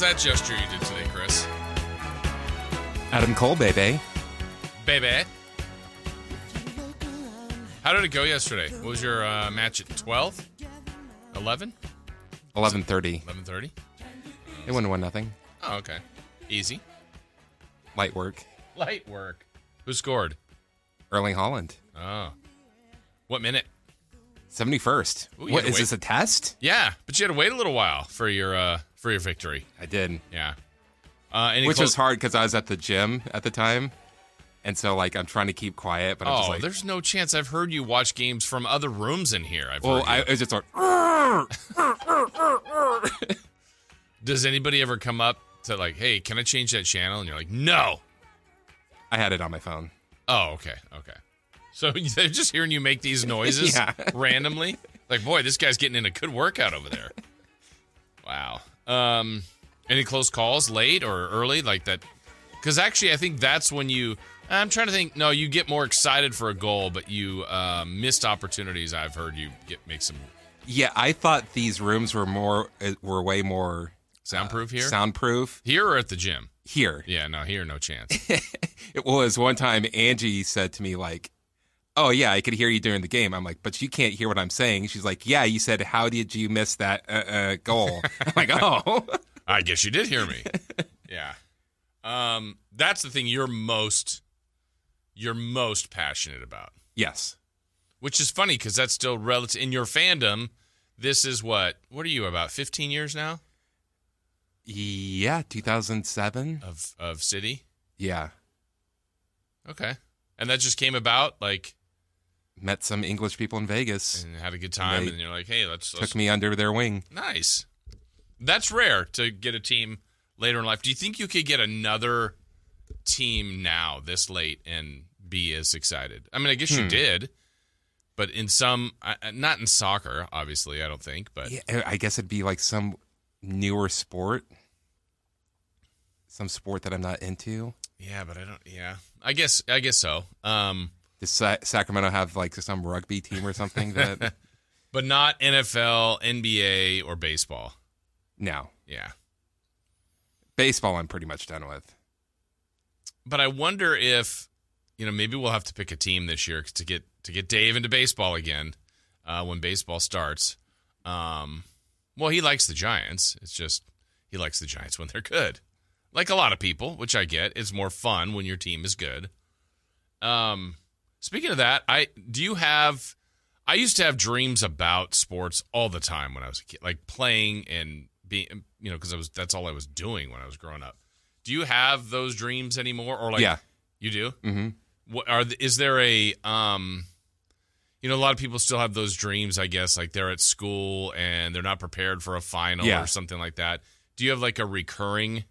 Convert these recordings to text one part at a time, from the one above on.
Was that gesture you did today, Chris? Adam Cole, baby. Baby. How did it go yesterday? What was your uh, match at 12? 11? 11:30. 11.30? They won one nothing. Oh, okay. Easy. Light work. Light work. Who scored? Erling Haaland. Oh. What minute? 71st. Ooh, what is this a test? Yeah, but you had to wait a little while for your uh, for your victory. I did. Yeah. Uh, Which close- was hard because I was at the gym at the time. And so like I'm trying to keep quiet, but I'm Oh, just like there's no chance. I've heard you watch games from other rooms in here. I've Well, heard I you. it was just like Does anybody ever come up to like, hey, can I change that channel? And you're like, no. I had it on my phone. Oh, okay, okay. So they're just hearing you make these noises Yeah. randomly. Like, boy, this guy's getting in a good workout over there. Wow. Um, any close calls, late or early, like that? Because actually, I think that's when you. I'm trying to think. No, you get more excited for a goal, but you uh, missed opportunities. I've heard you get make some Yeah, I thought these rooms were more uh, were way more soundproof here. soundproof here or at the gym? here. Yeah, no, here, no chance. It was one time Angie said to me like, "Oh yeah, I could hear you during the game." I'm like, "But you can't hear what I'm saying." She's like, "Yeah, you said how did you miss that uh, uh, goal?" I'm like, "Oh." I guess you did hear me. yeah. Um, that's the thing you're most you're most passionate about. yes. Which is funny because that's still relative in your fandom. This is what what are you about 15 years now Yeah, 2007. of of city? Yeah. Okay. And that just came about like Met some English people in Vegas. and had a good time They and you're like, "Hey, let's, let's Took me under their wing. Nice. That's rare to get a team later in life. Do you think you could get another team now this late and be as excited? I mean, I guess you did, but in some, not in soccer, obviously. I don't think, but Yeah, I guess it'd be like some newer sport. Some sport that I'm not into. yeah, but I don't. Yeah, I guess I guess so. Um, Does Sa- Sacramento have like some rugby team or something that but not NFL, NBA, or baseball. No. Yeah, Baseball I'm pretty much done with. but I wonder if you know maybe we'll have to pick a team this year to get to get Dave into baseball again uh, when baseball starts. Um, well, he likes the Giants. It's just he likes the Giants when they're good, like a lot of people, which I get. It's more fun when your team is good. Um, speaking of that, I do you have? I used to have dreams about sports all the time when I was a kid, like playing and being, you know, because I was that's all I was doing when I was growing up. Do you have those dreams anymore, or like Yeah. you do? hmm What are is there a um you know a lot of people still have those dreams I guess like they're at school and they're not prepared for a final Yeah. or something like that. Do you have like a recurring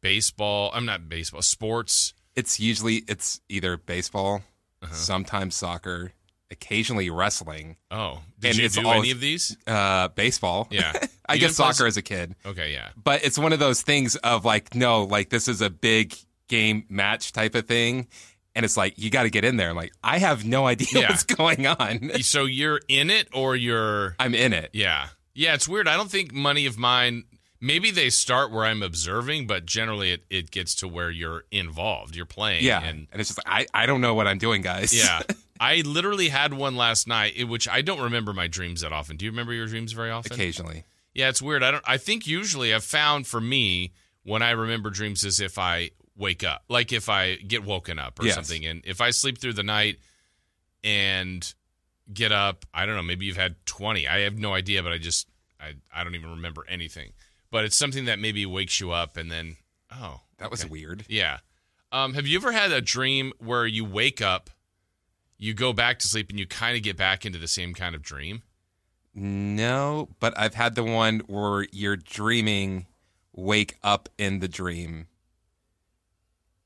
baseball, I'm not baseball, sports? It's usually it's either baseball, Uh-huh. sometimes soccer, occasionally wrestling, Oh, did And you it's do all- any of these? uh, baseball. Yeah. I guess soccer as a kid, Okay, yeah. but it's one of those things of like, no, like this is a big game match type of thing. And it's like, you got to get in there. I'm like, I have no idea Yeah. what's going on. So you're in it or you're I'm in it. Yeah. Yeah, it's weird. I don't think money of mine maybe they start where I'm observing, but generally it, it gets to where you're involved. You're playing Yeah. and And, it's just like, I, I don't know what I'm doing, guys. Yeah. I literally had one last night, which I don't remember my dreams that often. Do you remember your dreams very often? Occasionally. Yeah, it's weird. I don't. I think usually I've found for me when I remember dreams is if I wake up, like if I get woken up or Yes. something, and if I sleep through the night and get up, I don't know. Maybe you've had twenty. I have no idea, but I just I I don't even remember anything. But it's something that maybe wakes you up, and then oh, That was weird. Yeah. Um, have you ever had a dream where you wake up you go back to sleep and you kind of get back into the same kind of dream? No, but I've had the one where you're dreaming, wake up in the dream,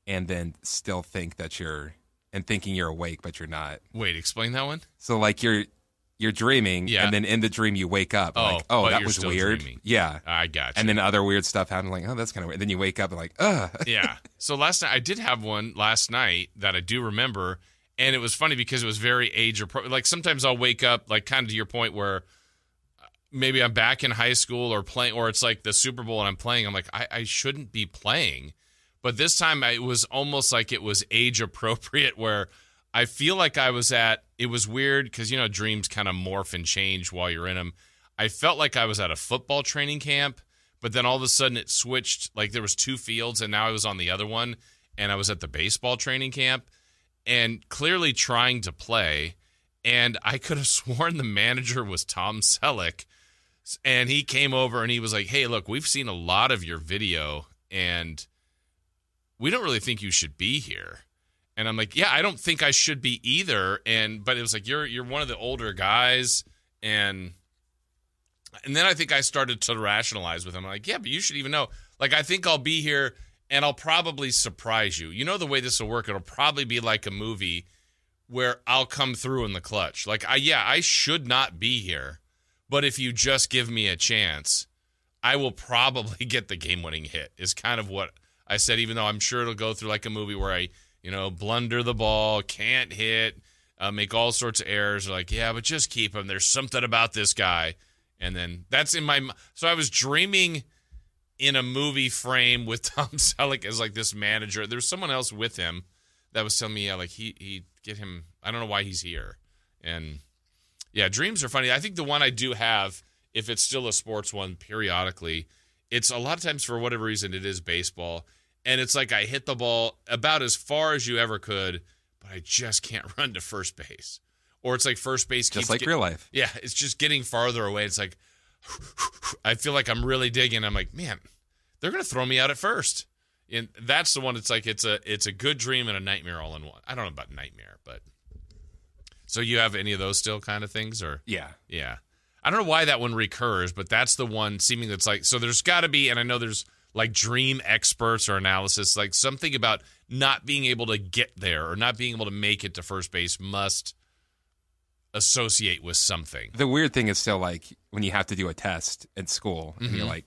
and then still think that you're and thinking you're awake, but you're not. Wait, explain that one. So like you're you're dreaming, Yeah. and then in the dream you wake up, Oh, like oh but that was weird, dreaming. yeah. I got you. And then other weird stuff happened, like oh that's kind of weird. Then you wake up and like ugh. yeah. So last night I did have one last night that I do remember, and it was funny because it was very age appropriate. Like sometimes I'll wake up, like kind of to your point where uh, maybe I'm back in high school or playing, or it's like the Super Bowl and I'm playing. I'm like I, I shouldn't be playing, but this time I, it was almost like it was age appropriate where. I feel like I was at. It was weird because you know dreams kind of morph and change while you're in them. I felt like I was at a football training camp, but then all of a sudden it switched. Like there was two fields, and now I was on the other one, and I was at the baseball training camp, and clearly trying to play. And I could have sworn the manager was Tom Selleck, and he came over and he was like, "Hey, look, we've seen a lot of your video, and we don't really think you should be here." And I'm like, yeah, I don't think I should be either. And but it was like you're you're one of the older guys, and and then I think I started to rationalize with him. I'm like, yeah, but you should even know. Like, I think I'll be here, and I'll probably surprise you. You know the way this will work. It'll probably be like a movie where I'll come through in the clutch. Like, I yeah, I should not be here, but if you just give me a chance, I will probably get the game-winning hit. Is kind of what I said. Even though I'm sure it'll go through like a movie where I you know, blunder the ball, can't hit, uh, make all sorts of errors. They're like, yeah, but just keep him. There's something about this guy. And then that's in my. So I was dreaming in a movie frame with Tom Selleck as like this manager. There's someone else with him that was telling me, yeah, like he he get him. I don't know why he's here. And yeah, dreams are funny. I think the one I do have, if it's still a sports one, periodically, it's a lot of times for whatever reason it is baseball and it's like I hit the ball about as far as you ever could, but I just can't run to first base. Or it's like first base keeps Just like get- real life. Yeah, it's just getting farther away. It's like I feel like I'm really digging. I'm like, man, they're gonna throw me out at first. And that's the one. It's like it's a it's a good dream and a nightmare all in one. I don't know about nightmare, but so you have any of those still kind of things or Yeah. yeah. I don't know why that one recurs, but that's the one seeming that's like so there's got to be and I know there's like dream experts or analysis like something about not being able to get there or not being able to make it to first base must associate with something. The weird thing is still like when you have to do a test at school and Mm-hmm. you're like,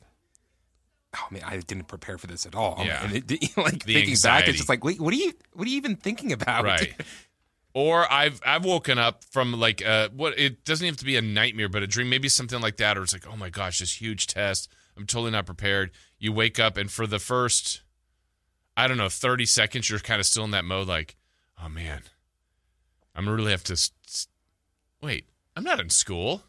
oh man, I didn't prepare for this at all. Yeah. And it, like The thinking back, it's just like, wait, what are you, what are you even thinking about? Right. Or I've I've woken up from like uh what it doesn't have to be a nightmare, but a dream, maybe something like that, or it's like, oh my gosh, this huge test. I'm totally not prepared. You wake up and for the first I don't know, 30 seconds, you're kind of still in that mode, like, oh man, I'm really have to s- s- wait, I'm not in school.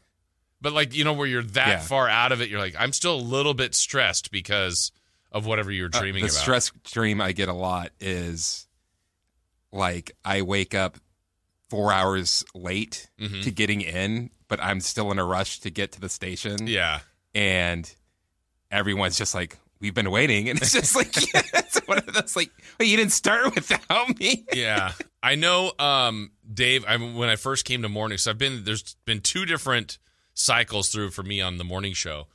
But like, you know, where you're that Yeah. far out of it, you're like, I'm still a little bit stressed because of whatever you're Uh, dreaming the about. stress dream I get a lot is like I wake up four hours late Mhm. to getting in, but I'm still in a rush to get to the station. Yeah. And everyone's just like, we've been waiting. And it's just like, it's one of those like, well, you didn't start without me. yeah. I know um dave I, when i first came to morning so i've been there's been two different cycles through for me on the morning show.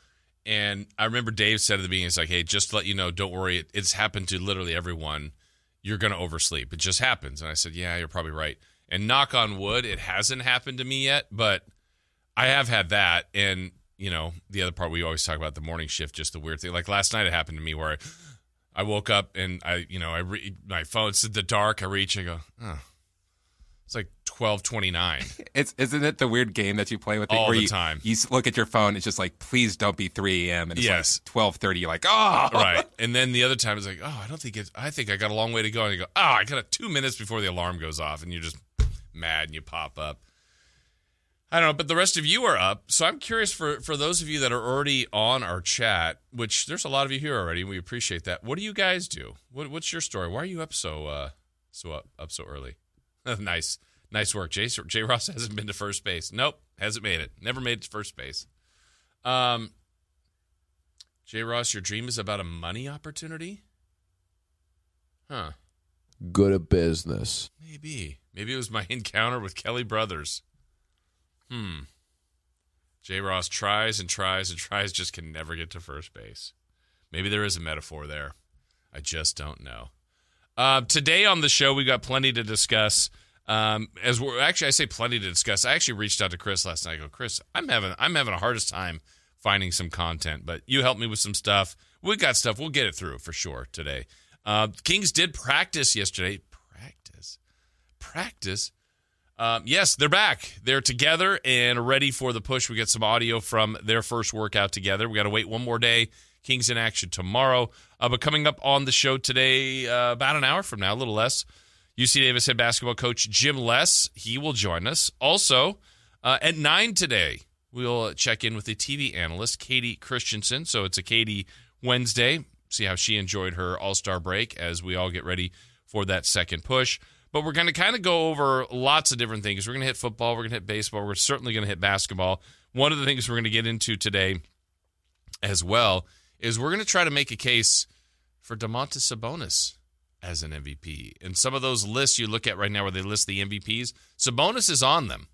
And i remember dave said at the beginning it's like hey just to let you know don't worry it, it's happened to literally everyone. You're gonna oversleep. It just happens. And i said yeah you're probably right. And knock on wood it hasn't happened to me yet but i have had that. And you know the other part we always talk about the morning shift just the weird thing like last night it happened to me where I, I woke up and I, you know, I re- my phone's in the dark. I reach, I go, oh, it's like twelve twenty nine. It's isn't it the weird game that you play with it All the you, time. You look at your phone, it's just like, please don't be 3 a.m. and it's Yes. like 12:30. You're like, oh, right. And then the other time it's like, oh, I don't think it's. I think I got a long way to go. And you go, oh, I got a two minutes before the alarm goes off, and you're just mad and you pop up. I don't know, but the rest of you are up. So I'm curious for for those of you that are already on our chat, which there's a lot of you here already. We appreciate that. What do you guys do? What, what's your story? Why are you up so uh so up, up so early? nice, nice work, Jay. Jay Ross hasn't been to first base. Nope, hasn't made it. Never made it to first base. Um, Jay Ross, your dream is about a money opportunity? Huh. good at business. Maybe. Maybe it was my encounter with Kelly Brothers. Hmm. J. Ross tries and tries and tries, just can never get to first base. Maybe there is a metaphor there. I just don't know. Uh, today on the show, we got plenty to discuss. Um, as we're actually, I say plenty to discuss. I actually reached out to Chris last night. I go, Chris, I'm having I'm having a hardest time finding some content, but you helped me with some stuff. We got stuff. We'll get it through for sure today. Uh, Kings did practice yesterday. Practice, practice. Um, yes, they're back. They're together and ready for the push. We get some audio from their first workout together. We got to wait one more day. Kings in action tomorrow. Uh, but coming up on the show today, uh, about an hour from now, a little less, UC Davis head basketball coach Jim Les. He will join us. Also, uh, at 9 today, we'll check in with the TV analyst, Katie Christensen. So it's a Katie Wednesday. See how she enjoyed her All Star break as we all get ready for that second push. But we're going to kind of go over lots of different things. We're going to hit football, we're going to hit baseball, we're certainly going to hit basketball. One of the things we're going to get into today as well is we're going to try to make a case for Domantas Sabonis as an MVP. And some of those lists you look at right now where they list the MVPs, Sabonis is on them.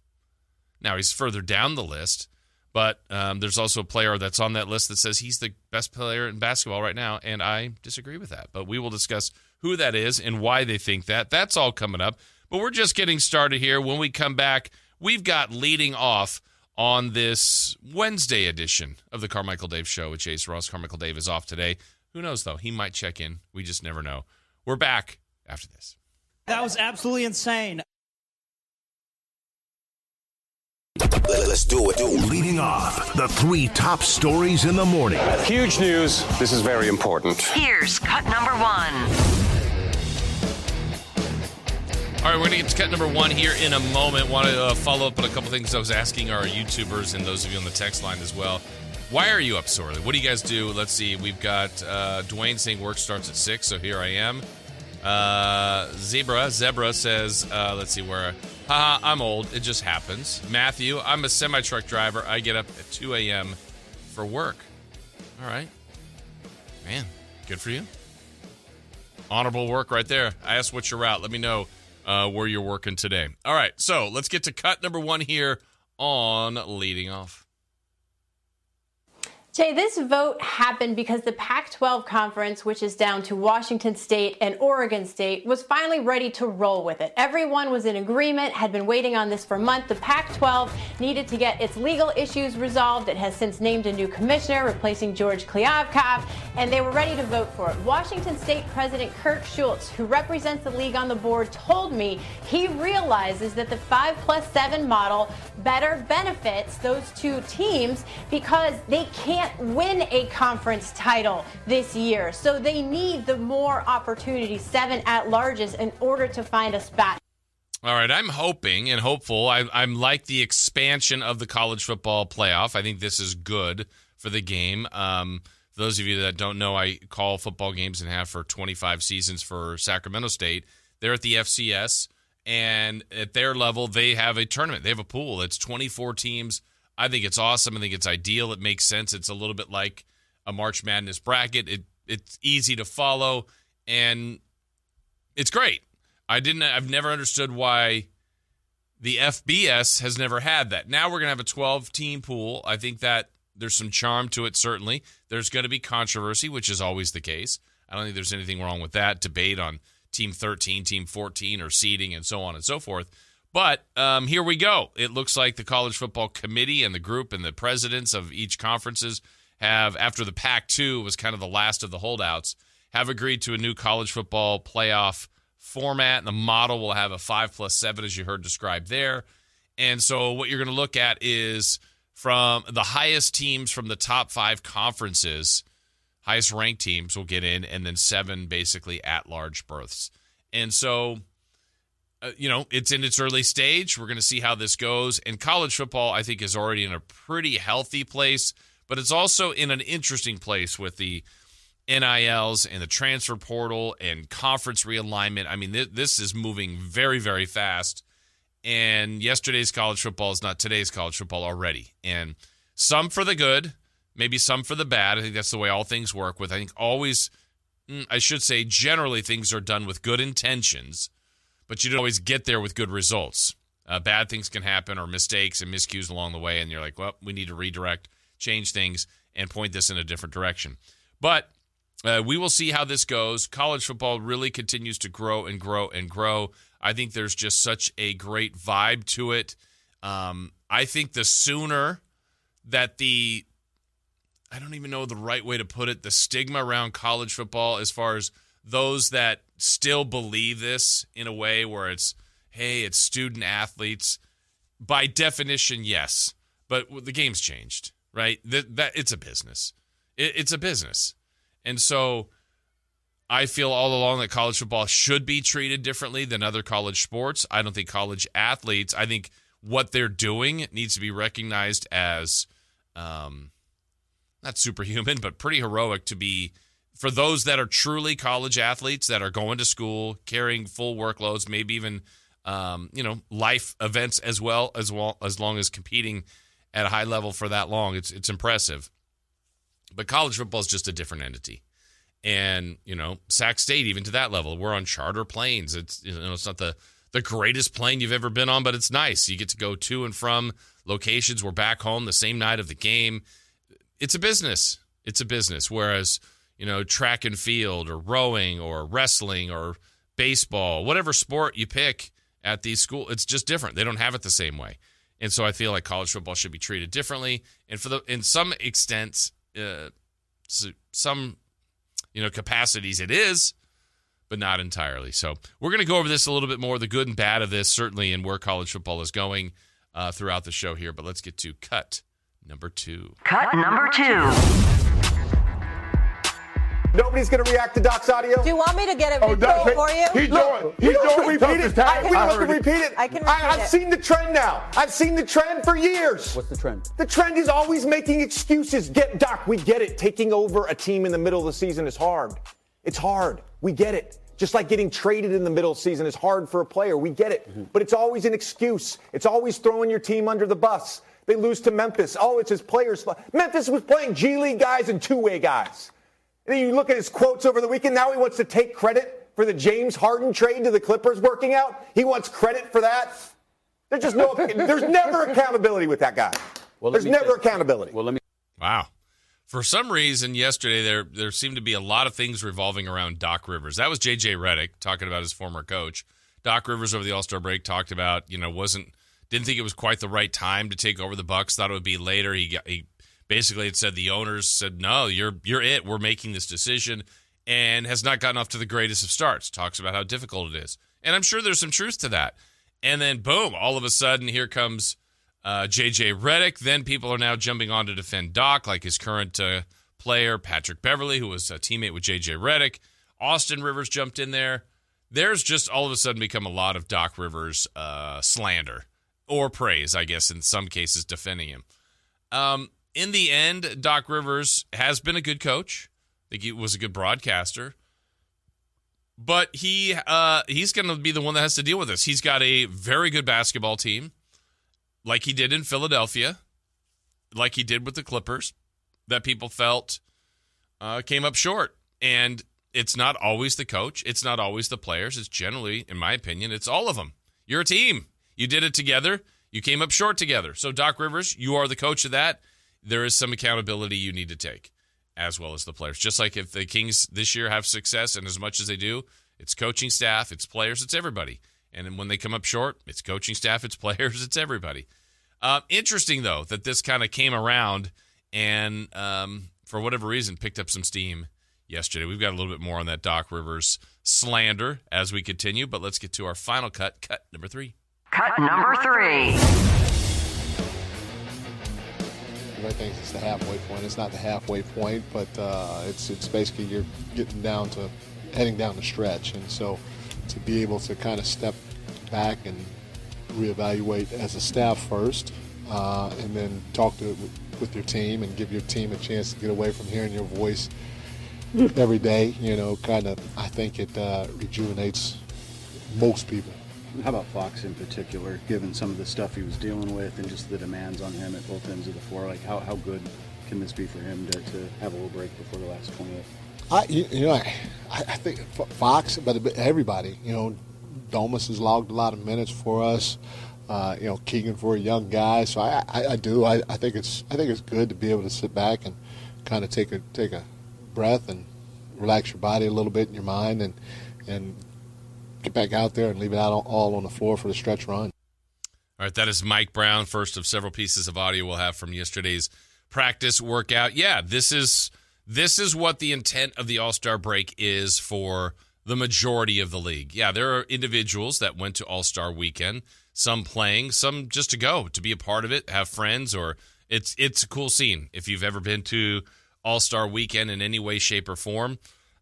Now he's further down the list, but um, there's also a player that's on that list that says he's the best player in basketball right now, and I disagree with that. But we will discuss who that is and why they think that. That's all coming up. But we're just getting started here. When we come back, we've got leading off on this Wednesday edition of the Carmichael Dave Show with Jason Ross. Carmichael Dave is off today. Who knows, though? He might check in. We just never know. We're back after this. That was absolutely insane. Let's do it. Leading off, the three top stories in the morning. Huge news. This is very important. Here's cut number one. All right, we're going to get to cut number one here in a moment. Want to uh, follow up on a couple things I was asking our YouTubers and those of you on the text line as well. Why are you up so early? What do you guys do? Let's see. We've got uh, Dwayne saying work starts at 6, so here I am. Uh, Zebra, Zebra says, uh, let's see where. Haha, I'm old. It just happens. Matthew, I'm a semi truck driver. I get up at 2 a.m. for work. All right. Man, good for you. Honorable work right there. I asked what's your route. Let me know uh, where you're working today. All right, so let's get to cut number one here on leading off. Jay, this vote happened because the Pac 12 conference, which is down to Washington State and Oregon State, was finally ready to roll with it. Everyone was in agreement, had been waiting on this for months. The Pac 12 needed to get its legal issues resolved. It has since named a new commissioner, replacing George Kliavkoff, and they were ready to vote for it. Washington State President Kirk Schulz, who represents the league on the board, told me he realizes that the 5 plus 7 model better benefits those two teams because they can't win a conference title this year. So they need the more opportunities, seven at larges, in order to find a spot. All right, I'm hoping and hopeful. I, I'm like the expansion of the college football playoff. I think this is good for the game. Um, for those of you that don't know, I call football games and have for 25 seasons for Sacramento State. They're at the FCS, and at their level, they have a tournament. They have a pool. It's 24 teams. I think it's awesome. I think it's ideal. It makes sense. It's a little bit like a March Madness bracket. It it's easy to follow, and it's great. I didn't. I've never understood why the FBS has never had that. Now we're gonna have a 12 team pool. I think that there's some charm to it. Certainly, there's going to be controversy, which is always the case. I don't think there's anything wrong with that debate on team 13, team 14, or seeding, and so on and so forth. But um, here we go. It looks like the college football committee and the group and the presidents of each conferences have, after the Pac-2 was kind of the last of the holdouts, have agreed to a new college football playoff format. And the model will have a five plus seven, as you heard described there. And so what you're going to look at is from the highest teams from the top five conferences, highest ranked teams will get in, and then seven basically at large berths. And so uh, you know, it's in its early stage. We're going to see how this goes. And college football, I think, is already in a pretty healthy place, but it's also in an interesting place with the NILs and the transfer portal and conference realignment. I mean, th- this is moving very, very fast. And yesterday's college football is not today's college football already. And some for the good, maybe some for the bad. I think that's the way all things work with, I think, always mm, I should say, generally things are done with good intentions, but you don't always get there with good results. Uh, bad things can happen or mistakes and miscues along the way, and you're like, well, we need to redirect, change things, and point this in a different direction. But uh, we will see how this goes. College football really continues to grow and grow and grow. I think there's just such a great vibe to it. Um, I think the sooner that the I don't even know the right way to put it, the stigma around college football as far as those that still believe this in a way where it's hey, it's student athletes. By definition, yes, but the game's changed, right? That, that it's a business. It, it's a business, and so I feel all along that college football should be treated differently than other college sports. I don't think college athletes. I think what they're doing needs to be recognized as um, not superhuman, but pretty heroic to be for those that are truly college athletes that are going to school, carrying full workloads, maybe even um, you know life events as well as well as long as competing at a high level for that long. It's it's impressive. But college football is just a different entity. And, you know, Sac State, even to that level, we're on charter planes. It's you know, it's not the the greatest plane you've ever been on, but it's nice. You get to go to and from locations. We're back home the same night of the game. It's a business. It's a business. Whereas, you know, track and field or rowing or wrestling or baseball, whatever sport you pick at these schools, it's just different. They don't have it the same way. And so I feel like college football should be treated differently. And for the in some extent, uh, some you know capacities it is, but not entirely. So we're going to go over this a little bit more, the good and bad of this, certainly, and where college football is going uh, throughout the show here. But let's get to cut number two. Cut number two. Nobody's going to react to Doc's audio. Do you want me to get it oh, Doc, for you? He's doing. He's doing. Repeat it. I, we don't have to repeat it. I can. I, have seen the trend now. I've seen the trend for years. What's the trend? The trend is always making excuses. Get Doc. We get it. Taking over a team in the middle of the season is hard. It's hard. We get it. Just like getting traded in the middle of the season is hard for a player. We get it. Mm-hmm. But it's always an excuse. It's always throwing your team under the bus. They lose to Memphis. Oh, it's his players. Memphis was playing G League guys and two way guys. And then you look at his quotes over the weekend. Now he wants to take credit for the James Harden trade to the Clippers working out. He wants credit for that. There's just no. there's never accountability with that guy. Well, there's never accountability. Well, let me. Wow. For some reason, yesterday there there seemed to be a lot of things revolving around Doc Rivers. That was JJ Redick talking about his former coach. Doc Rivers over the All Star break talked about you know wasn't didn't think it was quite the right time to take over the Bucks. Thought it would be later. He got, he basically it said the owners said no, you're you're it. We're making this decision, and has not gotten off to the greatest of starts. Talks about how difficult it is, and I'm sure there's some truth to that. And then boom, all of a sudden here comes uh, JJ Redick. Then people are now jumping on to defend Doc, like his current uh, player, Patrick Beverley who was a teammate with JJ Redick. Austin Rivers jumped in there. There's just all of a sudden become a lot of Doc Rivers uh, slander or praise, I guess, in some cases, defending him. Um, in the end, Doc Rivers has been a good coach. I think he was a good broadcaster. But he uh, he's going to be the one that has to deal with this. He's got a very good basketball team like he did in Philadelphia, like he did with the Clippers, that people felt uh, came up short. And it's not always the coach, it's not always the players. It's generally, in my opinion, it's all of them. You're a team. You did it together. You came up short together. So, Doc Rivers, you are the coach of that. There is some accountability you need to take, as well as the players. Just like if the Kings this year have success, and as much as they do, it's coaching staff, it's players, it's everybody. And when they come up short, it's coaching staff, it's players, it's everybody. Uh, interesting, though, that this kind of came around and um, for whatever reason picked up some steam yesterday. We've got a little bit more on that Doc Rivers slander as we continue, but let's get to our final cut, cut number three. Cut number three. I think it's the halfway point. It's not the halfway point, but uh, it's it's basically you're getting down to heading down the stretch, and so to be able to kind of step back and reevaluate as a staff first, uh, and then talk to with your team and give your team a chance to get away from hearing your voice every day. You know, kind of I think it uh, rejuvenates most people. How about Fox in particular, given some of the stuff he was dealing with and just the demands on him at both ends of the floor? Like, how, how good can this be for him to, to have a little break before the last 28? I, you, know, I, I think Fox, but everybody, you know, Domas has logged a lot of minutes for us. Uh, you know, Keegan for a young guy, so I, I, I do. I, I think it's I think it's good to be able to sit back and kind of take a take a breath and relax your body a little bit in your mind and and get back out there and leave it out all on the floor for the stretch run. All right, that is Mike Brown, first of several pieces of audio we'll have from yesterday's practice workout. Yeah, this is this is what the intent of the All-Star break is for the majority of the league. Yeah, there are individuals that went to All-Star weekend, some playing, some just to go, to be a part of it, have friends or it's it's a cool scene if you've ever been to All-Star weekend in any way shape or form.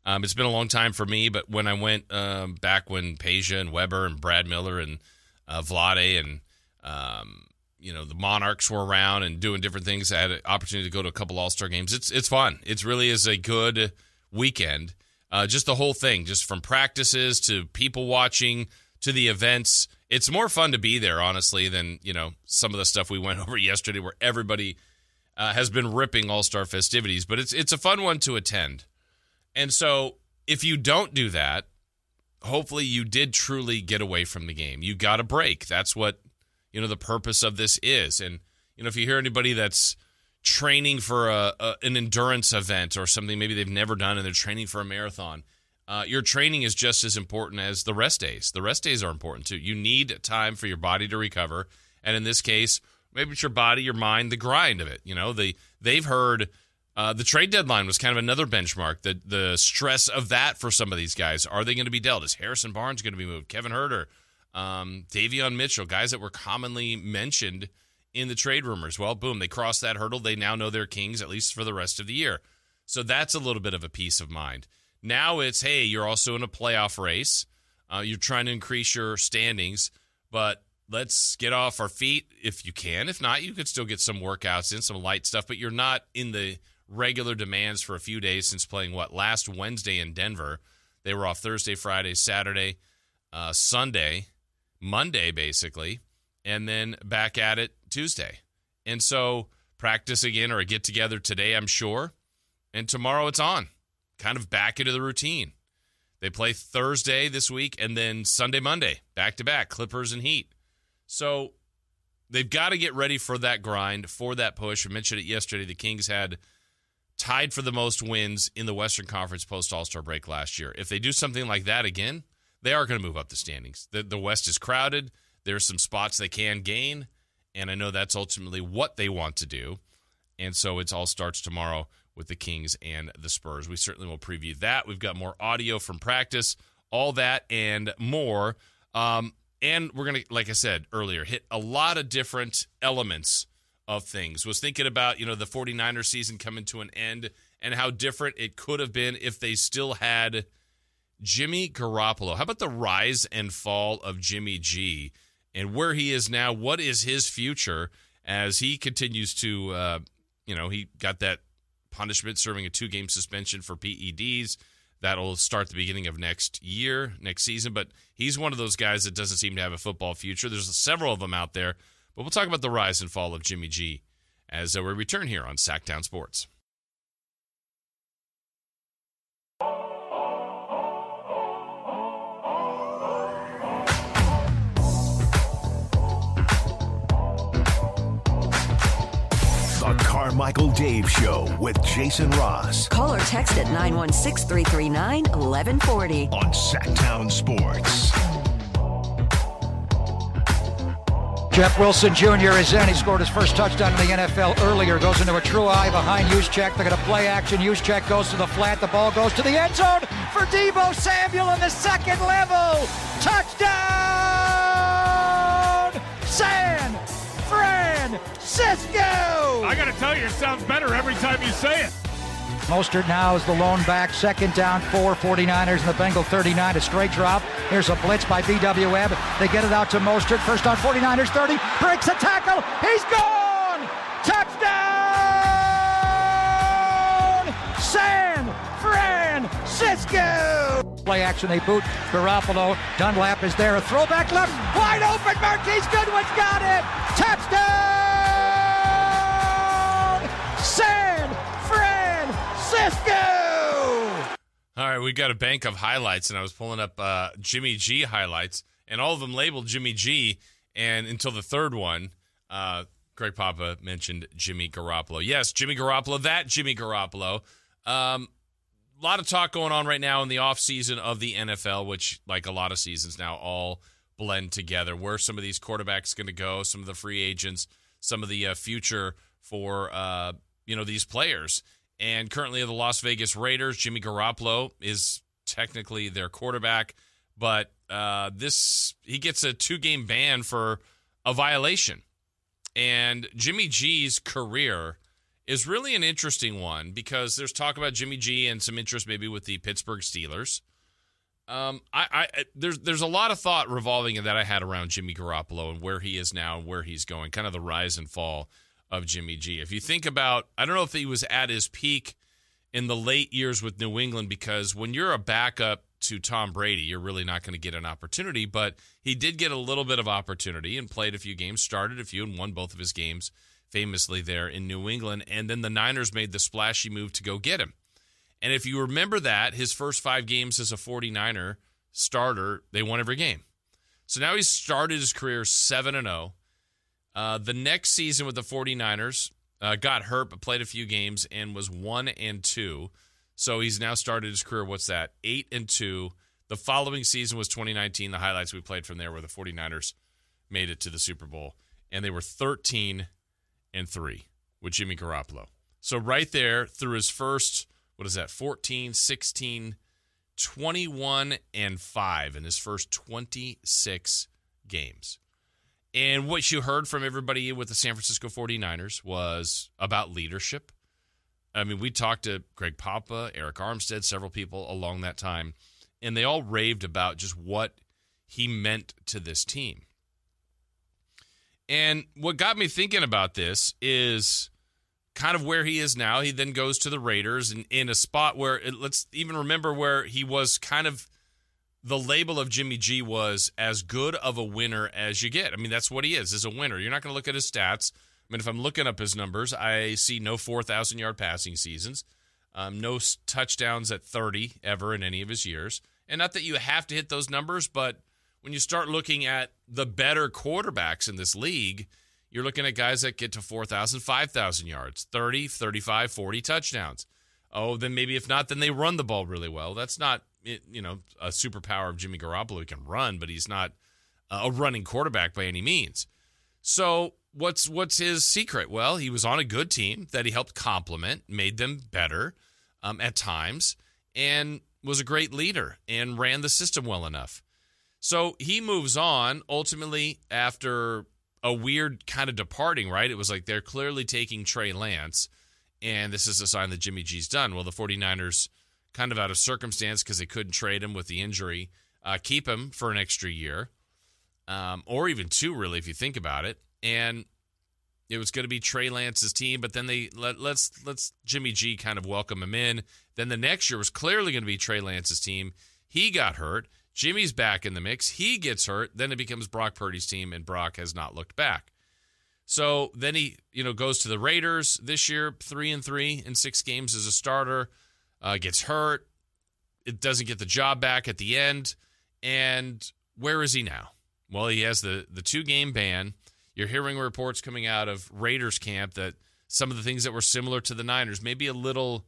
Um, it's been a long time for me, but when I went um, back when Peja and Webber and Brad Miller and uh, Vlade and um, you know the Monarchs were around and doing different things, I had an opportunity to go to a couple All Star games. It's it's fun. It really is a good weekend. Uh, just the whole thing, just from practices to people watching to the events. It's more fun to be there, honestly, than you know some of the stuff we went over yesterday, where everybody uh, has been ripping All Star festivities. But it's it's a fun one to attend. And so if you don't do that, hopefully you did truly get away from the game. You got a break. That's what, you know, the purpose of this is. And, you know, if you hear anybody that's training for a, a an endurance event or something maybe they've never done and they're training for a marathon, uh, your training is just as important as the rest days. The rest days are important too. You need time for your body to recover. And in this case, maybe it's your body, your mind, the grind of it. You know, they they've heard – uh, the trade deadline was kind of another benchmark. The the stress of that for some of these guys. Are they going to be dealt? Is Harrison Barnes going to be moved? Kevin Huerter, um, Davion Mitchell, guys that were commonly mentioned in the trade rumors. Well, boom, they crossed that hurdle. They now know they're kings at least for the rest of the year. So that's a little bit of a peace of mind. Now it's hey, you're also in a playoff race. Uh, you're trying to increase your standings, but let's get off our feet if you can. If not, you could still get some workouts in, some light stuff, but you're not in the regular demands for a few days since playing what last Wednesday in Denver. They were off Thursday, Friday, Saturday, uh, Sunday, Monday, basically, and then back at it Tuesday. And so practice again or a get together today, I'm sure. And tomorrow it's on, kind of back into the routine. They play Thursday this week and then Sunday, Monday, back to back, Clippers and Heat. So they've got to get ready for that grind, for that push. I mentioned it yesterday. The Kings had tied for the most wins in the Western Conference post All Star break last year. If they do something like that again, they are going to move up the standings. The, the West is crowded. There's some spots they can gain, and I know that's ultimately what they want to do. And so it all starts tomorrow with the Kings and the Spurs. We certainly will preview that. We've got more audio from practice, all that and more. Um, and we're going to, like I said earlier, hit a lot of different elements of things. Was thinking about, you know, the 49ers season coming to an end and how different it could have been if they still had Jimmy Garoppolo. How about the rise and fall of Jimmy G and where he is now? What is his future as he continues to, uh, you know, he got that punishment serving a two game suspension for PEDs. That'll start the beginning of next year, next season. But he's one of those guys that doesn't seem to have a football future. There's several of them out there but we'll talk about the rise and fall of Jimmy G as uh, we return here on Sactown Sports. The Carmichael Dave Show with Jason Ross. Call or text at 916 339 1140 on Sactown Sports. Jeff Wilson Jr. is in. He scored his first touchdown in the NFL earlier. Goes into a true eye behind Juszczyk. They're going to play action. Juszczyk goes to the flat. The ball goes to the end zone for Deebo Samuel in the second level. Touchdown! San Francisco! I got to tell you, it sounds better every time you say it. Mostert now is the lone back. Second down, four 49ers, and the Bengal 39. A straight drop. Here's a blitz by B.W. Webb. They get it out to Mostert. First on 49ers 30. Breaks a tackle. He's gone! Touchdown! San Francisco! Play action. They boot Garoppolo. Dunlap is there. A throwback left. Wide open. Marquise Goodwin's got it. Touchdown! All right, we got a bank of highlights, and I was pulling up uh, Jimmy G highlights, and all of them labeled Jimmy G. And until the third one, uh, Greg Papa mentioned Jimmy Garoppolo. Yes, Jimmy Garoppolo, that Jimmy Garoppolo. Um, a lot of talk going on right now in the offseason of the NFL, which, like a lot of seasons now, all blend together. Where some of these quarterbacks going to go, some of the free agents, some of the uh, future for uh, you know these players. And currently, of the Las Vegas Raiders, Jimmy Garoppolo is technically their quarterback, but uh, this he gets a two game ban for a violation. And Jimmy G's career is really an interesting one because there's talk about Jimmy G and some interest maybe with the Pittsburgh Steelers. Um, I, I there's there's a lot of thought revolving that I had around Jimmy Garoppolo and where he is now and where he's going, kind of the rise and fall of Jimmy G. If you think about, I don't know if he was at his peak in the late years with New England because when you're a backup to Tom Brady, you're really not going to get an opportunity. But he did get a little bit of opportunity and played a few games, started a few, and won both of his games famously there in New England. And then the Niners made the splashy move to go get him. And if you remember that, his first five games as a 49er starter, they won every game. So now he's started his career 7 and 0. Uh, the next season with the 49ers, uh, got hurt but played a few games and was 1 and 2. So he's now started his career, what's that? 8 and 2. The following season was 2019. The highlights we played from there were the 49ers made it to the Super Bowl and they were 13 and 3 with Jimmy Garoppolo. So right there through his first what is that? 14, 16, 21 and 5 in his first 26 games. And what you heard from everybody with the San Francisco 49ers was about leadership. I mean, we talked to Greg Papa, Arik Armstead, several people along that time, and they all raved about just what he meant to this team. And what got me thinking about this is kind of where he is now. He then goes to the Raiders and in a spot where it, let's even remember where he was kind of the label of Jimmy G was as good of a winner as you get. I mean, that's what he is, is a winner. You're not going to look at his stats. I mean, if I'm looking up his numbers, I see no 4,000 yard passing seasons, um, no touchdowns at 30 ever in any of his years. And not that you have to hit those numbers, but when you start looking at the better quarterbacks in this league, you're looking at guys that get to 4,000, 5,000 yards, 30, 35, 40 touchdowns. Oh, then maybe if not, then they run the ball really well. That's not, you know, a superpower of Jimmy Garoppolo. He can run, but he's not a running quarterback by any means. So what's what's his secret? Well, he was on a good team that he helped complement, made them better um, at times, and was a great leader and ran the system well enough. So he moves on ultimately after a weird kind of departing, right? It was like they're clearly taking Trey Lance, and this is a sign that Jimmy G's done. Well, the 49ers, kind of out of circumstance because they couldn't trade him with the injury, uh, keep him for an extra year, um, or even two, really, if you think about it. And it was going to be Trey Lance's team, but then they let let's let's Jimmy G kind of welcome him in. Then the next year was clearly going to be Trey Lance's team. He got hurt. Jimmy's back in the mix. He gets hurt. Then it becomes Brock Purdy's team, and Brock has not looked back. So then he, you know, goes to the Raiders this year, three and three in six games as a starter. Uh, gets hurt. It doesn't get the job back at the end. And where is he now? Well, he has the the two game ban. You're hearing reports coming out of Raiders camp that some of the things that were similar to the Niners, maybe a little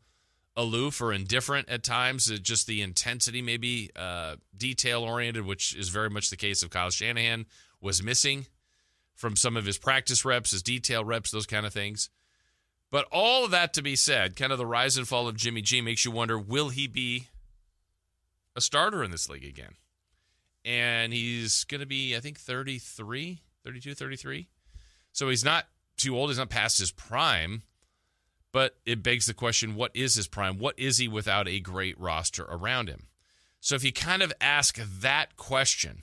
aloof or indifferent at times. Just the intensity, maybe uh, detail oriented, which is very much the case of Kyle Shanahan, was missing from some of his practice reps, his detail reps, those kind of things. But all of that to be said, kind of the rise and fall of Jimmy G makes you wonder will he be a starter in this league again? And he's going to be, I think, 33, 32, 33. So he's not too old. He's not past his prime. But it begs the question what is his prime? What is he without a great roster around him? So if you kind of ask that question,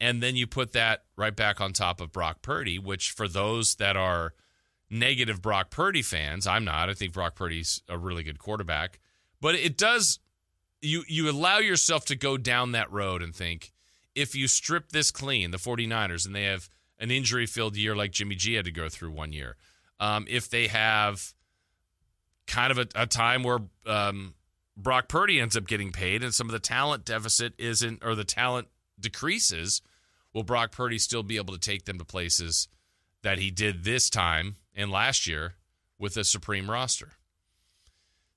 and then you put that right back on top of Brock Purdy, which for those that are negative Brock Purdy fans, I'm not. I think Brock Purdy's a really good quarterback. But it does you you allow yourself to go down that road and think if you strip this clean, the 49ers, and they have an injury filled year like Jimmy G had to go through one year, um, if they have kind of a, a time where um, Brock Purdy ends up getting paid and some of the talent deficit isn't, or the talent decreases, will Brock Purdy still be able to take them to places that he did this time and last year with a supreme roster?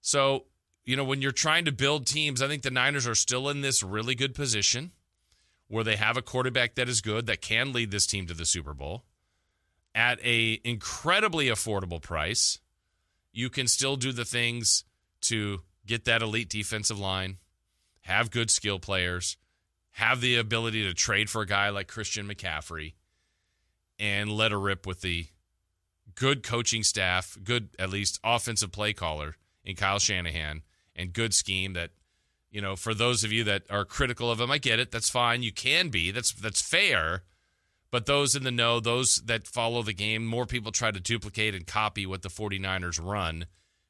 So, you know, when you're trying to build teams, I think the Niners are still in this really good position where they have a quarterback that is good that can lead this team to the Super Bowl at a incredibly affordable price. You can still do the things to get that elite defensive line, have good skill players, have the ability to trade for a guy like Christian McCaffrey, and let a rip with the good coaching staff, good at least offensive play caller in Kyle Shanahan, and good scheme that you know, for those of you that are critical of him, I get it. That's fine. You can be. That's that's fair. But those in the know, those that follow the game, more people try to duplicate and copy what the 49ers run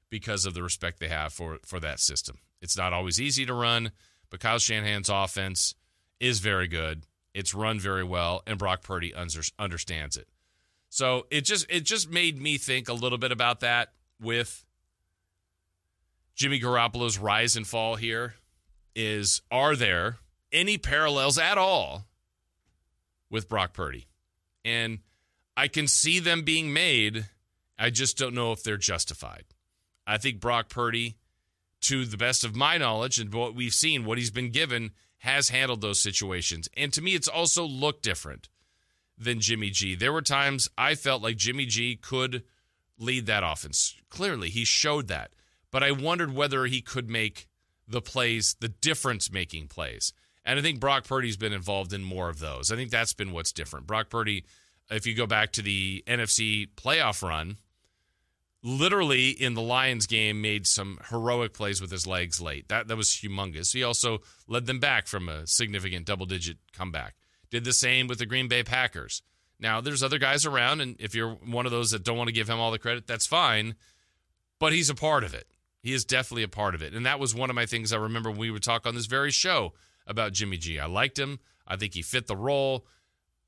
because of the respect they have for for that system. It's not always easy to run, but Kyle Shanahan's offense is very good. It's run very well, and Brock Purdy under, understands it. So it just it just made me think a little bit about that with Jimmy Garoppolo's rise and fall here is are there any parallels at all with Brock Purdy? And I can see them being made. I just don't know if they're justified. I think Brock Purdy, to the best of my knowledge and what we've seen, what he's been given, has handled those situations. And to me, it's also looked different than Jimmy G. There were times I felt like Jimmy G could lead that offense. Clearly, he showed that. But I wondered whether he could make the plays, the difference making plays. And I think Brock Purdy's been involved in more of those. I think that's been what's different. Brock Purdy, if you go back to the NFC playoff run, literally in the Lions game made some heroic plays with his legs late. That that was humongous. He also led them back from a significant double digit comeback. Did the same with the Green Bay Packers. Now, there's other guys around and if you're one of those that don't want to give him all the credit, that's fine, but he's a part of it. He is definitely a part of it. And that was one of my things I remember when we would talk on this very show about Jimmy G. I liked him. I think he fit the role.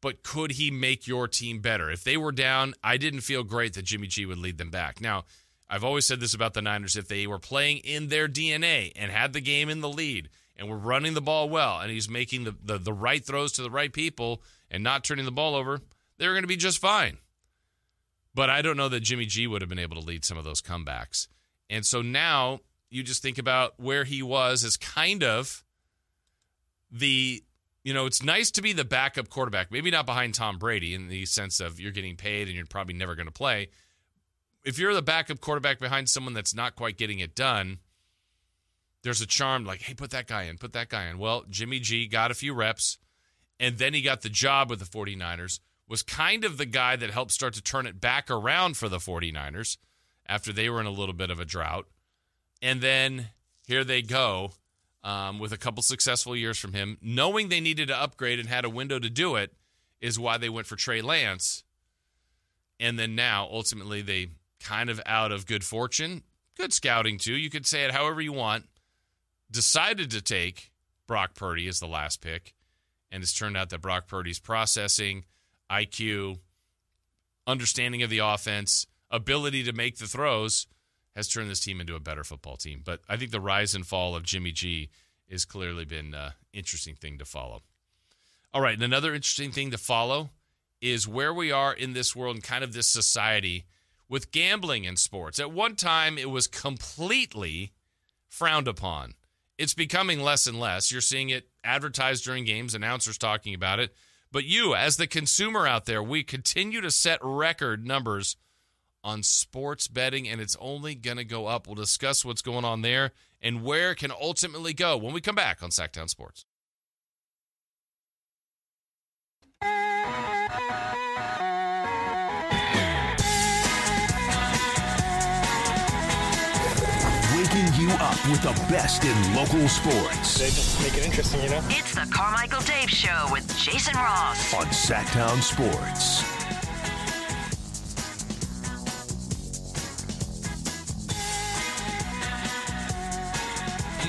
But could he make your team better? If they were down, I didn't feel great that Jimmy G would lead them back. Now, I've always said this about the Niners. If they were playing in their DNA and had the game in the lead and were running the ball well and he's making the, the, the right throws to the right people and not turning the ball over, they're going to be just fine. But I don't know that Jimmy G would have been able to lead some of those comebacks. And so now you just think about where he was as kind of the, you know, it's nice to be the backup quarterback, maybe not behind Tom Brady in the sense of you're getting paid and you're probably never going to play. If you're the backup quarterback behind someone that's not quite getting it done, there's a charm like, hey, put that guy in, put that guy in. Well, Jimmy G got a few reps, and then he got the job with the 49ers, was kind of the guy that helped start to turn it back around for the 49ers after they were in a little bit of a drought. And then here they go um, with a couple successful years from him. Knowing they needed to upgrade and had a window to do it is why they went for Trey Lance. And then now, ultimately, they kind of out of good fortune, good scouting too. You could say it however you want. Decided to take Brock Purdy as the last pick. And it's turned out that Brock Purdy's processing, IQ, understanding of the offense, ability to make the throws has turned this team into a better football team. But I think the rise and fall of Jimmy G has clearly been an interesting thing to follow. All right, and another interesting thing to follow is where we are in this world and kind of this society with gambling in sports. At one time, it was completely frowned upon. It's becoming less and less. You're seeing it advertised during games, announcers talking about it. But you, as the consumer out there, we continue to set record numbers on sports betting, and it's only going to go up. We'll discuss what's going on there and where it can ultimately go when we come back on Sactown Sports. Waking you up with the best in local sports. They just make it interesting, you know? It's the Carmichael Dave Show with Jason Ross on Sactown Sports.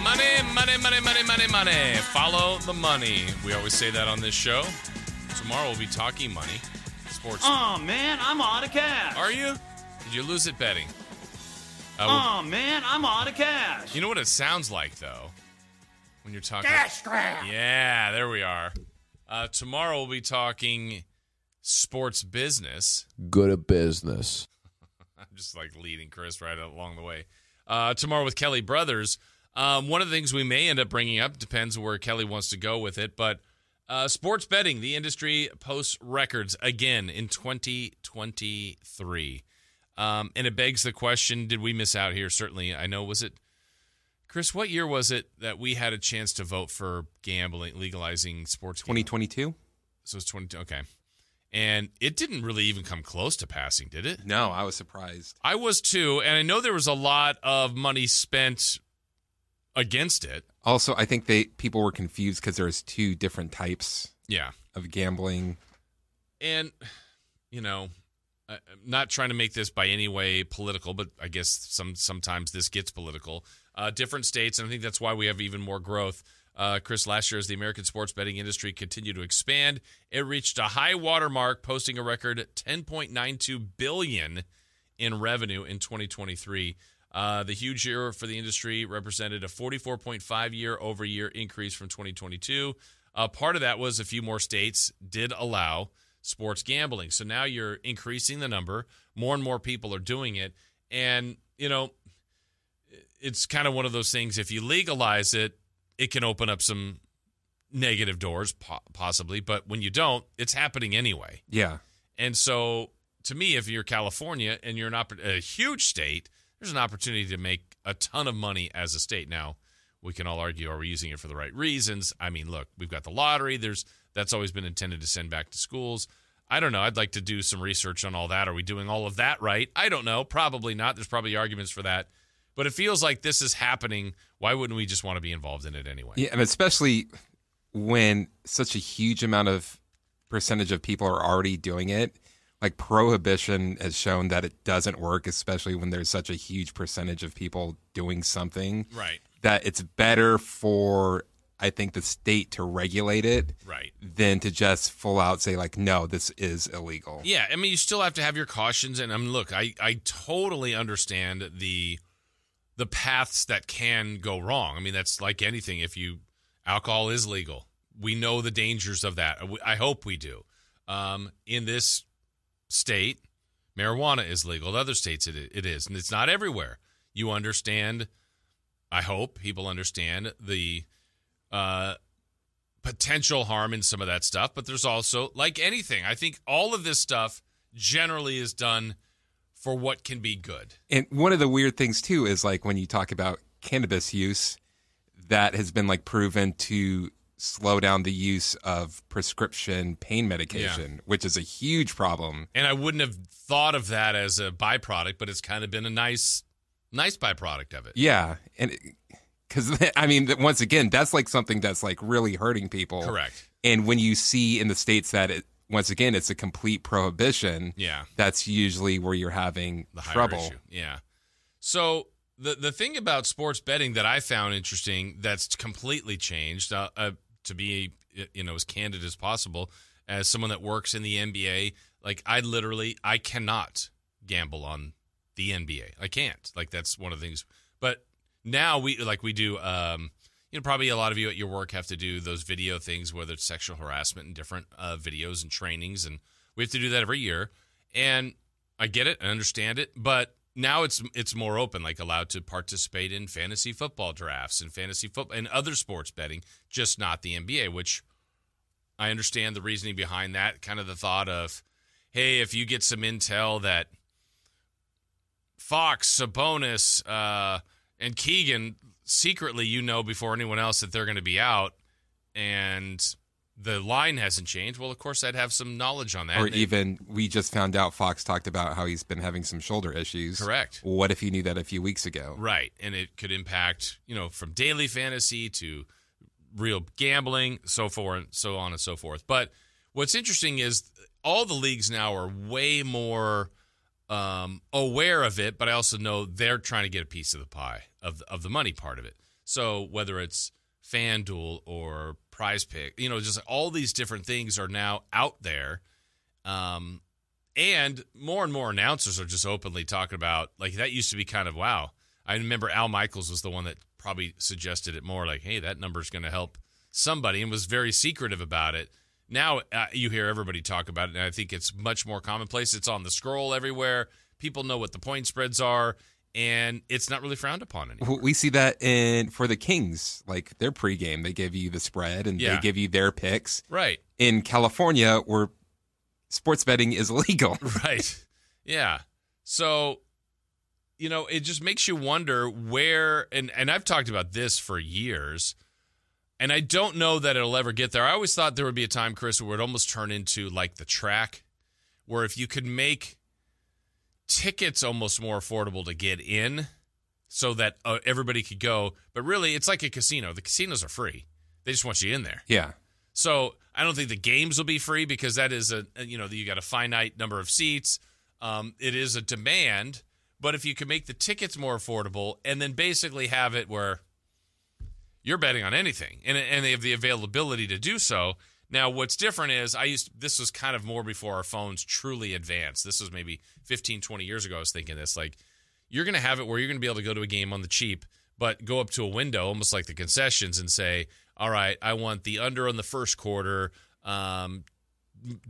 Money, money, money, money, money, money. Follow the money. We always say that on this show. Tomorrow we'll be talking money, sports. Oh man, I'm out of cash. Are you? Did you lose it betting? Uh, we'll- oh man, I'm out of cash. you know what it sounds like though, when you're talking. Cash grab. Yeah, there we are. Uh, tomorrow we'll be talking sports business. Good at business. I'm just like leading Chris right along the way. Uh, tomorrow with Kelly Brothers. Um, one of the things we may end up bringing up depends where Kelly wants to go with it, but uh, sports betting, the industry posts records again in 2023. Um, and it begs the question did we miss out here? Certainly. I know, was it, Chris, what year was it that we had a chance to vote for gambling, legalizing sports? 2022? So it's 20. Okay. And it didn't really even come close to passing, did it? No, I was surprised. I was too, and I know there was a lot of money spent against it. Also, I think they people were confused because there's two different types Yeah, of gambling. and you know, I'm not trying to make this by any way political, but I guess some sometimes this gets political. Uh, different states, and I think that's why we have even more growth. Uh, Chris, last year as the American sports betting industry continued to expand, it reached a high watermark, posting a record 10.92 billion in revenue in 2023. Uh, the huge year for the industry represented a 44.5 year over year increase from 2022. Uh, part of that was a few more states did allow sports gambling. So now you're increasing the number. More and more people are doing it. And, you know, it's kind of one of those things. If you legalize it, it can open up some negative doors, po- possibly. But when you don't, it's happening anyway. Yeah. And so, to me, if you're California and you're an a huge state, there's an opportunity to make a ton of money as a state. Now, we can all argue are we using it for the right reasons? I mean, look, we've got the lottery. There's that's always been intended to send back to schools. I don't know. I'd like to do some research on all that. Are we doing all of that right? I don't know. Probably not. There's probably arguments for that. But it feels like this is happening. Why wouldn't we just want to be involved in it anyway? Yeah, and especially when such a huge amount of percentage of people are already doing it. Like prohibition has shown that it doesn't work, especially when there's such a huge percentage of people doing something. Right. That it's better for I think the state to regulate it Right. than to just full out say like no, this is illegal. Yeah, I mean, you still have to have your cautions, and I mean, look, I I totally understand the the paths that can go wrong. I mean, that's like anything. If you alcohol is legal, we know the dangers of that. I hope we do. Um, in this state, marijuana is legal. In other states, it it is, and it's not everywhere. You understand. I hope people understand the uh, potential harm in some of that stuff, but there's also, like anything, I think all of this stuff generally is done for what can be good. And one of the weird things too is like when you talk about cannabis use, that has been like proven to slow down the use of prescription pain medication, which is a huge problem. And I wouldn't have thought of that as a byproduct, but it's kind of been a nice, nice byproduct of it. Yeah, and because I mean, once again, that's like something that's like really hurting people. Correct. And when you see in the states that it, once again, it's a complete prohibition. Yeah. that's usually where you're having the trouble. issue. Yeah. So the the thing about sports betting that I found interesting that's completely changed uh, uh, to be you know as candid as possible as someone that works in the NBA. Like I literally I cannot gamble on the NBA. I can't. Like that's one of the things. But now we like we do. Um, you know, probably a lot of you at your work have to do those video things, whether it's sexual harassment and different uh, videos and trainings, and we have to do that every year. And I get it, I understand it, but now it's it's more open, like allowed to participate in fantasy football drafts and fantasy football and other sports betting, just not the NBA. Which I understand the reasoning behind that. Kind of the thought of, hey, if you get some intel that Fox, Sabonis, uh, and Keegan secretly, you know, before anyone else that they're going to be out, and the line hasn't changed. Well, of course, I'd have some knowledge on that. Or they- even we just found out Fox talked about how he's been having some shoulder issues. Correct. What if he knew that a few weeks ago? Right. And it could impact, you know, from daily fantasy to real gambling, so forth, and so on and so forth. But what's interesting is all the leagues now are way more um, aware of it, but I also know they're trying to get a piece of the pie of of the money part of it. So whether it's FanDuel or Prize Pick, you know, just all these different things are now out there, um, And more and more announcers are just openly talking about like that used to be kind of wow. I remember Al Michaels was the one that probably suggested it more like, hey, that number's going to help somebody and was very secretive about it. Now uh, you hear everybody talk about it, and I think it's much more commonplace. It's on the scroll everywhere. People know what the point spreads are, and it's not really frowned upon anymore. We see that in for the Kings, like their pregame, they give you the spread and Yeah. they give you their picks. Right. In California, where sports betting is illegal. Right. Yeah. So, you know, it just makes you wonder where and and I've talked about this for years. And I don't know that it'll ever get there. I always thought there would be a time, Chris, where it almost turn into like the track, where if you could make tickets almost more affordable to get in so that uh, everybody could go. But really, it's like a casino. The casinos are free, they just want you in there. Yeah. So I don't think the games will be free because that is a you know you got a finite number of seats. Um, it is a demand, but if you can make the tickets more affordable and then basically have it where you're betting on anything and and they have the availability to do so. Now, what's different is I used this was kind of more before our phones truly advanced. This was maybe 15, 20 years ago. I was thinking this like you're going to have it where you're going to be able to go to a game on the cheap, but go up to a window, almost like the concessions, and say, "All right, I want the under on the first quarter, um,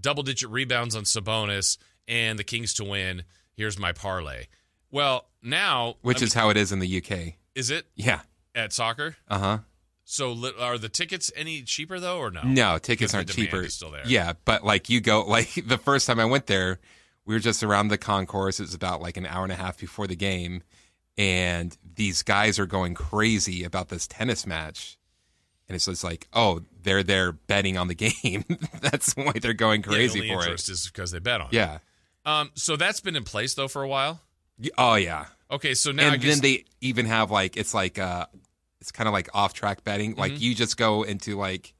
double digit rebounds on Sabonis, and the Kings to win. Here's my parlay." Well, now, Which I is mean, how it is in the UK. is it Yeah. at soccer? Uh huh. So are the tickets any cheaper though, or no? No, tickets aren't cheaper. still there. Yeah, but like you go, like the first time I went there, we were just around the concourse. It was about like an hour and a half before the game, and these guys are going crazy about this tennis match. And it's just like, oh, they're there betting on the game. That's why they're going Yeah, the crazy only for interest it. is because they bet on it. Yeah. Um. So that's been in place though for a while. Oh yeah. Okay. So now and guess then they even have like it's like uh it's kind of like off track betting. Like Mhm. you just go into like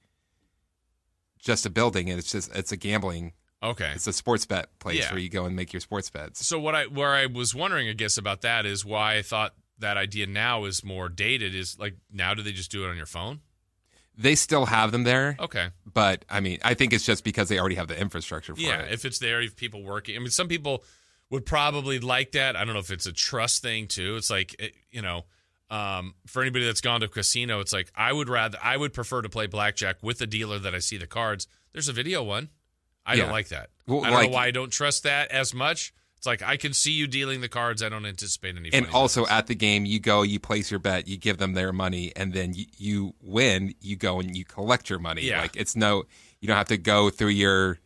just a building and it's just it's a gambling. Okay. It's a sports bet place Yeah. where you go and make your sports bets. So what I where I was wondering, I guess, about that is why I thought that idea now is more dated. Is like now do they just do it on your phone? They still have them there. Okay. But I mean, I think it's just because they already have the infrastructure for yeah, it. if it's there, if people working. I mean, some people would probably like that. I don't know if it's a trust thing too. It's like it, you know, um, for anybody that's gone to a casino, it's like I would rather I would prefer to play blackjack with a dealer that I see the cards. There's a video one. I don't like that. Well, I don't like- know why I don't trust that as much. It's like I can see you dealing the cards. I don't anticipate any. And also at the game, you go, you place your bet, you give them their money, and then you, you win. You go and you collect your money. Yeah. Like it's no, you don't have to go through your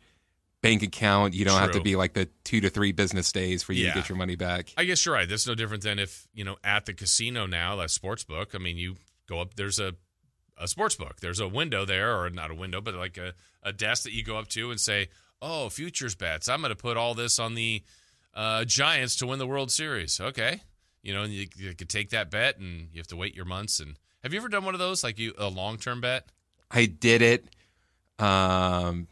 bank account. You don't have to be like the two to three business days for you Yeah. to get your money back. I guess you're right. That's no different than if you know at the casino now, that sports book. I mean, you go up. There's a a sports book. There's a window there, or not a window, but like a, a desk that you go up to and say, "Oh, futures bets. I'm going to put all this on the uh, Giants to win the World Series." Okay, you know, and you, you could take that bet, and you have to wait your months. And have you ever done one of those, like you a long term bet? I did it. Um,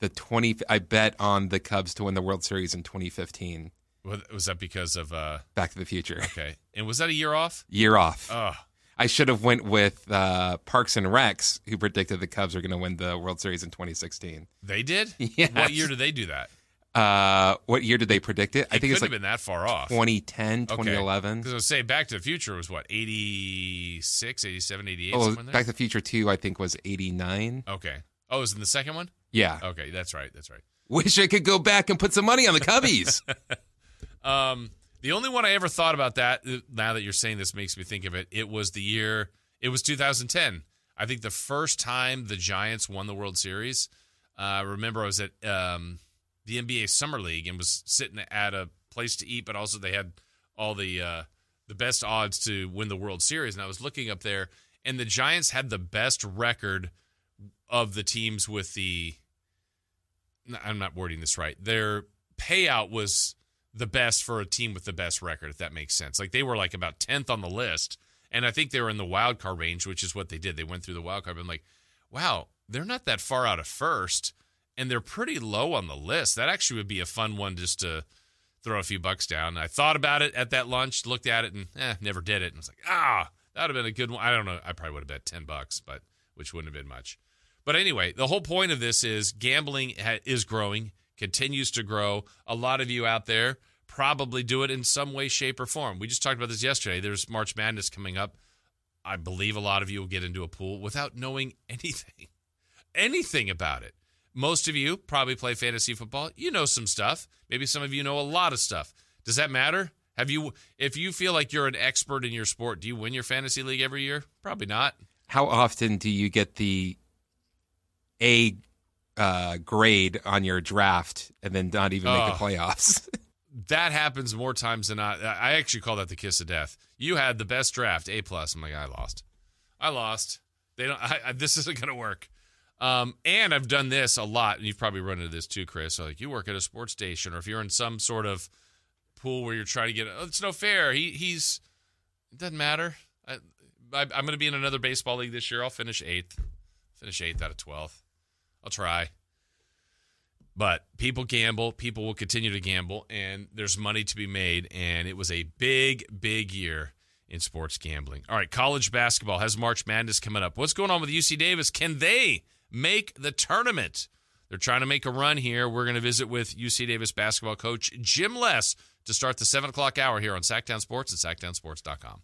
the twenty. I bet on the Cubs to win the World Series in 2015. Was was that because of uh, Back to the Future. okay? And was that a year off? Year off. Oh, I should have went with uh, Parks and Rex, who predicted the Cubs are going to win the World Series in 2016. they did. Yes. What year did they do that? Uh, what year did they predict it? I think it's like been that far off. 2010, 2011. Because I was saying Back to the Future was what, 86, 87, 88? Oh, there? Back to the Future 2, I think, was 89. Okay. Oh, it was in the second one? Yeah. Okay, that's right. That's right. Wish I could go back and put some money on the Cubbies. Um, the only one I ever thought about that, uh, now that you're saying this makes me think of it, it was the year, it was 2010. I think the first time the Giants won the World Series. Uh, I remember I was at um, the NBA Summer League and was sitting at a place to eat, but also they had all the uh, the best odds to win the World Series. And I was looking up there, and the Giants had the best record of the teams with the. I'm not wording this right. Their payout was the best for a team with the best record, if that makes sense. Like they were like about tenth on the list, and I think they were in the wild card range, which is what they did. They went through the wild card. I'm like, wow, they're not that far out of first, and they're pretty low on the list. That actually would be a fun one just to throw a few bucks down. I thought about it at that lunch, looked at it, and eh, never did it. And I was like, ah, that would have been a good one. I don't know. I probably would have bet ten bucks, but which wouldn't have been much. But anyway, the whole point of this is gambling ha- is growing. continues to grow. A lot of you out there probably do it in some way, shape, or form. We just talked about this yesterday. There's March Madness coming up. I believe a lot of you will get into a pool without knowing anything, anything about it. Most of you probably play fantasy football. You know some stuff. Maybe some of you know a lot of stuff. Does that matter? Have you if you feel like you're an expert in your sport, do you win your fantasy league every year? Probably not. How often do you get the A uh, grade on your draft and then not even make Oh. the playoffs? That happens more times than not. I actually call that the kiss of death. You had the best draft, A plus. I'm like, I lost. I lost. They don't. I, I, this isn't going to work. Um, and I've done this a lot, and you've probably run into this too, Chris. So like, you work at a sports station, or if you're in some sort of pool where you're trying to get, oh, it's no fair. He he's it doesn't matter. I, I, I'm going to be in another baseball league this year. I'll finish eighth. Finish eighth out of twelfth. I'll try. But people gamble, people will continue to gamble, and there's money to be made. And it was a big, big year in sports gambling. All right, college basketball has March Madness coming up. What's going on with UC Davis? Can they make the tournament? They're trying to make a run here. We're going to visit with UC Davis basketball coach Jim Les to start the 7 o'clock hour here on Sactown Sports and SactownSports.com.